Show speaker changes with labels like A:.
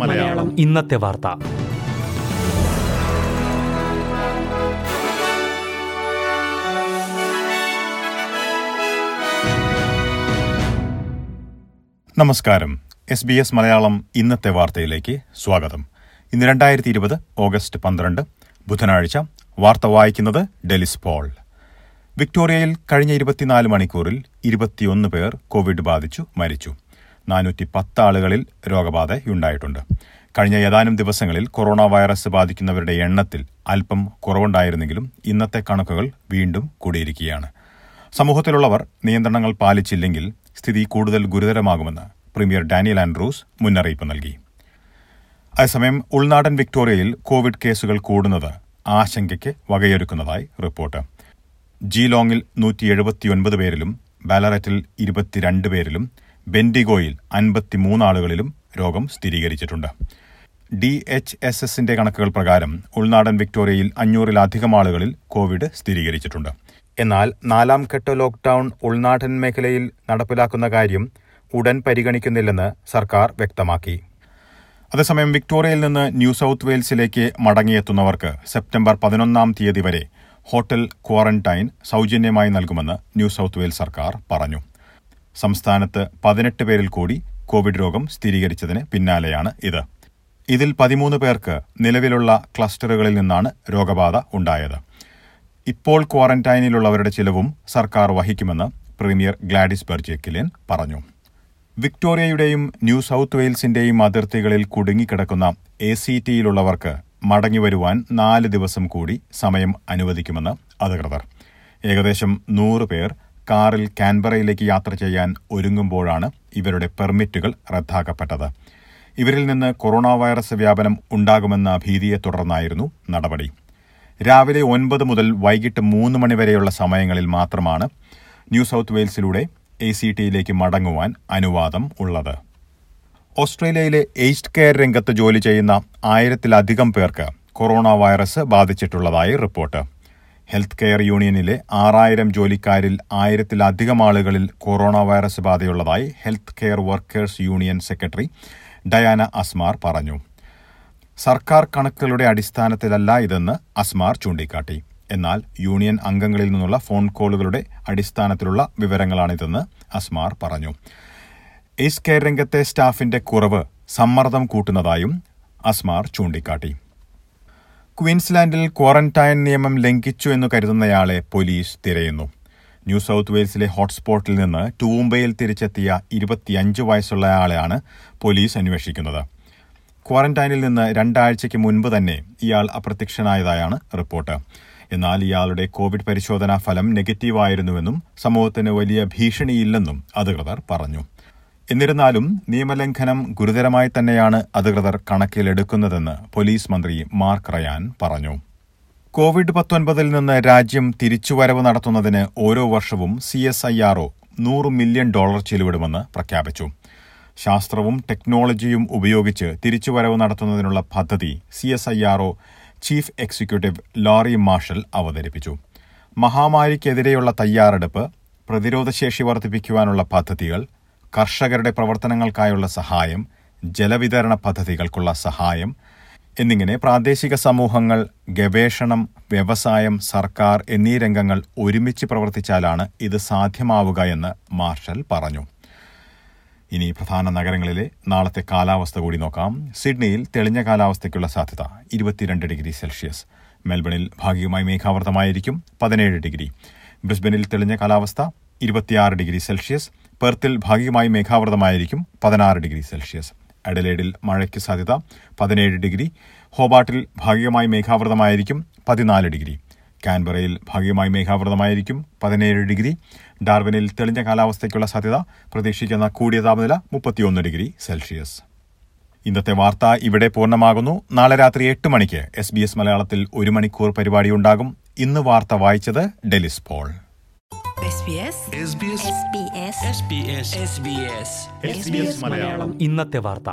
A: മലയാളം.
B: ഇന്നത്തെ വാർത്ത.
A: നമസ്കാരം. എസ് ബി എസ് മലയാളം ഇന്നത്തെ വാർത്തയിലേക്ക് സ്വാഗതം. ഇന്ന് രണ്ടായിരത്തി ഇരുപത് ഓഗസ്റ്റ് പന്ത്രണ്ട് ബുധനാഴ്ച. വാർത്ത വായിക്കുന്നത് ഡെലിസ് പോൾ. വിക്ടോറിയയിൽ കഴിഞ്ഞ ഇരുപത്തിനാല് മണിക്കൂറിൽ ഇരുപത്തിയൊന്ന് പേർ കോവിഡ് ബാധിച്ചു മരിച്ചു. നാനൂറ്റി പത്ത് ആളുകളിൽ രോഗബാധയുണ്ടായിട്ടുണ്ട് കഴിഞ്ഞ ഏതാനും ദിവസങ്ങളിൽ കൊറോണ വൈറസ് ബാധിക്കുന്നവരുടെ എണ്ണത്തിൽ അല്പം കുറവുണ്ടായിരുന്നെങ്കിലും ഇന്നത്തെ കണക്കുകൾ വീണ്ടും കൂടിയിരിക്കുകയാണ്. സമൂഹത്തിലുള്ളവർ നിയന്ത്രണങ്ങൾ പാലിച്ചില്ലെങ്കിൽ സ്ഥിതി കൂടുതൽ ഗുരുതരമാകുമെന്ന് പ്രീമിയർ ഡാനിയൽ ആൻഡ്രൂസ് മുന്നറിയിപ്പ് നൽകി. അതേസമയം ഉൾനാടൻ വിക്ടോറിയയിൽ കോവിഡ് കേസുകൾ കൂടുന്നത് ആശങ്കയ്ക്ക് വകയൊരുക്കുന്നതായി റിപ്പോർട്ട്. ജീലോങ്ങിൽ നൂറ്റി എഴുപത്തിയൊൻപത് പേരിലും ബാലററ്റിൽ ഇരുപത്തിരണ്ട് പേരിലും ബെൻഡിഗോയിൽ അൻപത്തിമൂന്നാളുകളിലും രോഗം സ്ഥിരീകരിച്ചിട്ടുണ്ട്. ഡി എച്ച് എസ് എസിന്റെ കണക്കുകൾ പ്രകാരം ഉൾനാടൻ വിക്ടോറിയയിൽ അഞ്ഞൂറിലധികം ആളുകളിൽ കോവിഡ് സ്ഥിരീകരിച്ചിട്ടുണ്ട്. എന്നാൽ നാലാം ഘട്ട ലോക്ഡൌൺ ഉൾനാടൻ മേഖലയിൽ നടപ്പിലാക്കുന്ന കാര്യം ഉടൻ പരിഗണിക്കുന്നില്ലെന്ന് സർക്കാർ വ്യക്തമാക്കി. അതേസമയം വിക്ടോറിയയിൽ നിന്ന് ന്യൂ സൌത്ത് വെയിൽസിലേക്ക് മടങ്ങിയെത്തുന്നവർക്ക് സെപ്റ്റംബർ പതിനൊന്നാം തീയതി വരെ ഹോട്ടൽ ക്വാറന്റൈൻ സൗജന്യമായി നൽകുമെന്ന് ന്യൂ സൌത്ത് വെയിൽസ് സർക്കാർ പറഞ്ഞു. സംസ്ഥാനത്ത് പതിനെട്ട് പേരിൽ കൂടി കോവിഡ് രോഗം സ്ഥിരീകരിച്ചതിന് പിന്നാലെയാണ് ഇത്. ഇതിൽ പതിമൂന്ന് പേർക്ക് നിലവിലുള്ള ക്ലസ്റ്ററുകളിൽ നിന്നാണ് രോഗബാധ ഉണ്ടായത്. ഇപ്പോൾ ക്വാറന്റൈനിലുള്ളവരുടെ ചിലവും സർക്കാർ വഹിക്കുമെന്ന് പ്രീമിയർ ഗ്ലാഡിസ് ബെർജെക്കിലിൻ പറഞ്ഞു. വിക്ടോറിയയുടെയും ന്യൂ സൌത്ത് വെയിൽസിന്റെയും അതിർത്തികളിൽ കുടുങ്ങിക്കിടക്കുന്ന എ സി ടിയിലുള്ളവർക്ക് മടങ്ങിവരുവാൻ നാല് ദിവസം കൂടി സമയം അനുവദിക്കുമെന്ന് അധികൃതർ. ഏകദേശം നൂറ് പേർ കാറിൽ കാൻബറയിലേക്ക് യാത്ര ചെയ്യാൻ ഒരുങ്ങുമ്പോഴാണ് ഇവരുടെ പെർമിറ്റുകൾ റദ്ദാക്കപ്പെട്ടത്. ഇവരിൽ നിന്ന് കൊറോണ വൈറസ് വ്യാപനം ഉണ്ടാകുമെന്ന ഭീതിയെ തുടർന്നായിരുന്നു നടപടി. രാവിലെ ഒൻപത് മുതൽ വൈകിട്ട് മൂന്ന് മണിവരെയുള്ള സമയങ്ങളിൽ മാത്രമാണ് ന്യൂ സൗത്ത് വെയിൽസിലൂടെ എ സി ടിയിലേക്ക് മടങ്ങുവാൻ അനുവാദം ഉള്ളത്. ഓസ്ട്രേലിയയിലെ എയ്സ്റ്റ് കെയർ രംഗത്ത് ജോലി ചെയ്യുന്ന ആയിരത്തിലധികം പേർക്ക് കൊറോണ വൈറസ് ബാധിച്ചിട്ടുള്ളതായി റിപ്പോർട്ട്. ഹെൽത്ത് കെയർ യൂണിയനിലെ ആറായിരം ജോലിക്കാരിൽ ആയിരത്തിലധികം ആളുകളിൽ corona virus ബാധയുള്ളതായി health care workers union secretary Diana Asmar പറഞ്ഞു. സർക്കാർ കണക്കുകളുടെ അടിസ്ഥാനത്തിലല്ല ഇതെന്ന് അസ്മാർ ചൂണ്ടിക്കാട്ടി. എന്നാൽ യൂണിയൻ അംഗങ്ങളിൽ നിന്നുള്ള ഫോൺ കോളുകളുടെ അടിസ്ഥാനത്തിലുള്ള വിവരങ്ങളാണിതെന്ന് അസ്മാർ പറഞ്ഞു. എയ്സ് കെയർ രംഗത്തെ സ്റ്റാഫിന്റെ കുറവ് സമ്മർദ്ദം കൂട്ടുന്നതായും അസ്മാർ ചൂണ്ടിക്കാട്ടി. ക്വീൻസ്ലാൻഡിൽ ക്വാറന്റൈൻ നിയമം ലംഘിച്ചു എന്ന് കരുതുന്നയാളെ പോലീസ് തിരയുന്നു. ന്യൂ സൌത്ത് വെയിൽസിലെ ഹോട്ട്സ്പോട്ടിൽ നിന്ന് ടൂംബയിൽ തിരിച്ചെത്തിയ ഇരുപത്തിയഞ്ച് വയസ്സുള്ളയാളെയാണ് പോലീസ് അന്വേഷിക്കുന്നത്. ക്വാറന്റൈനിൽ നിന്ന് രണ്ടാഴ്ചയ്ക്ക് മുൻപ് തന്നെ ഇയാൾ അപ്രത്യക്ഷനായതായാണ് റിപ്പോർട്ട്. എന്നാൽ ഇയാളുടെ കോവിഡ് പരിശോധനാ ഫലം നെഗറ്റീവായിരുന്നുവെന്നും സമൂഹത്തിന് വലിയ ഭീഷണിയില്ലെന്നും അധികൃതർ പറഞ്ഞു. എന്നിരുന്നാലും നിയമലംഘനം ഗുരുതരമായി തന്നെയാണ് അധികൃതർ കണക്കിലെടുക്കുന്നതെന്ന് പോലീസ് മന്ത്രി മാർക്ക് റയാൻ പറഞ്ഞു. കോവിഡ് പത്തൊൻപതിൽ നിന്ന് രാജ്യം തിരിച്ചുവരവ് നടത്തുന്നതിന് ഓരോ വർഷവും C S I R O നൂറ് മില്യൺ ഡോളർ ചെലവിടുമെന്ന് പ്രഖ്യാപിച്ചു. ശാസ്ത്രവും ടെക്നോളജിയും ഉപയോഗിച്ച് തിരിച്ചുവരവ് നടത്തുന്നതിനുള്ള പദ്ധതി C S I R O chief executive Larry Marshall അവതരിപ്പിച്ചു. മഹാമാരിക്കെതിരെയുള്ള തയ്യാറെടുപ്പ് പ്രതിരോധശേഷി വർദ്ധിപ്പിക്കുവാനുള്ള പദ്ധതികൾ കർഷകരുടെ പ്രവർത്തനങ്ങൾക്കായുള്ള സഹായം ജലവിതരണ പദ്ധതികൾക്കുള്ള സഹായം എന്നിങ്ങനെ പ്രാദേശിക സമൂഹങ്ങൾ ഗവേഷണം വ്യവസായം സർക്കാർ എന്നീ രംഗങ്ങൾ ഒരുമിച്ച് പ്രവർത്തിച്ചാലാണ് ഇത് സാധ്യമാവുക എന്ന് മാർഷൽ പറഞ്ഞു. ഇനി പ്രധാന നഗരങ്ങളിലെ നാളത്തെ കാലാവസ്ഥ കൂടി നോക്കാം. സിഡ്നിയിൽ തെളിഞ്ഞ കാലാവസ്ഥയ്ക്കുള്ള സാധ്യത ഇരുപത്തിരണ്ട് ഡിഗ്രി സെൽഷ്യസ്. മെൽബണിൽ ഭാഗികമായി മേഘാവൃതമായിരിക്കും പതിനേഴ് ഡിഗ്രി. ബ്രിസ്ബനിൽ തെളിഞ്ഞ കാലാവസ്ഥ ഇരുപത്തിയാറ് ഡിഗ്രി സെൽഷ്യസ്. പെർത്തിൽ ഭാഗികമായി മേഘാവൃതമായിരിക്കും പതിനാറ് ഡിഗ്രി സെൽഷ്യസ്. അഡലേഡിൽ മഴയ്ക്ക് സാധ്യത പതിനേഴ് ഡിഗ്രി. ഹോബാട്ടിൽ ഭാഗികമായി മേഘാവൃതമായിരിക്കും പതിനാല് ഡിഗ്രി. കാൻബറയിൽ ഭാഗികമായി മേഘാവൃതമായിരിക്കും പതിനേഴ് ഡിഗ്രി. ഡാർവിനിൽ തെളിഞ്ഞ കാലാവസ്ഥയ്ക്കുള്ള സാധ്യത പ്രതീക്ഷിക്കുന്ന കൂടിയ താപനില മുപ്പത്തിയൊന്ന് ഡിഗ്രി സെൽഷ്യസ്. ഇന്നത്തെ വാർത്ത ഇവിടെ പൂർണമാകുന്നു. നാളെ രാത്രി എട്ട് മണിക്ക് എസ് ബി എസ് മലയാളത്തിൽ ഒരു മണിക്കൂർ പരിപാടിയുണ്ടാകും. ഇന്ന് വാർത്ത വായിച്ചത് ഡെലിസ് പോൾ.
B: ഇന്നത്തെ വാർത്ത.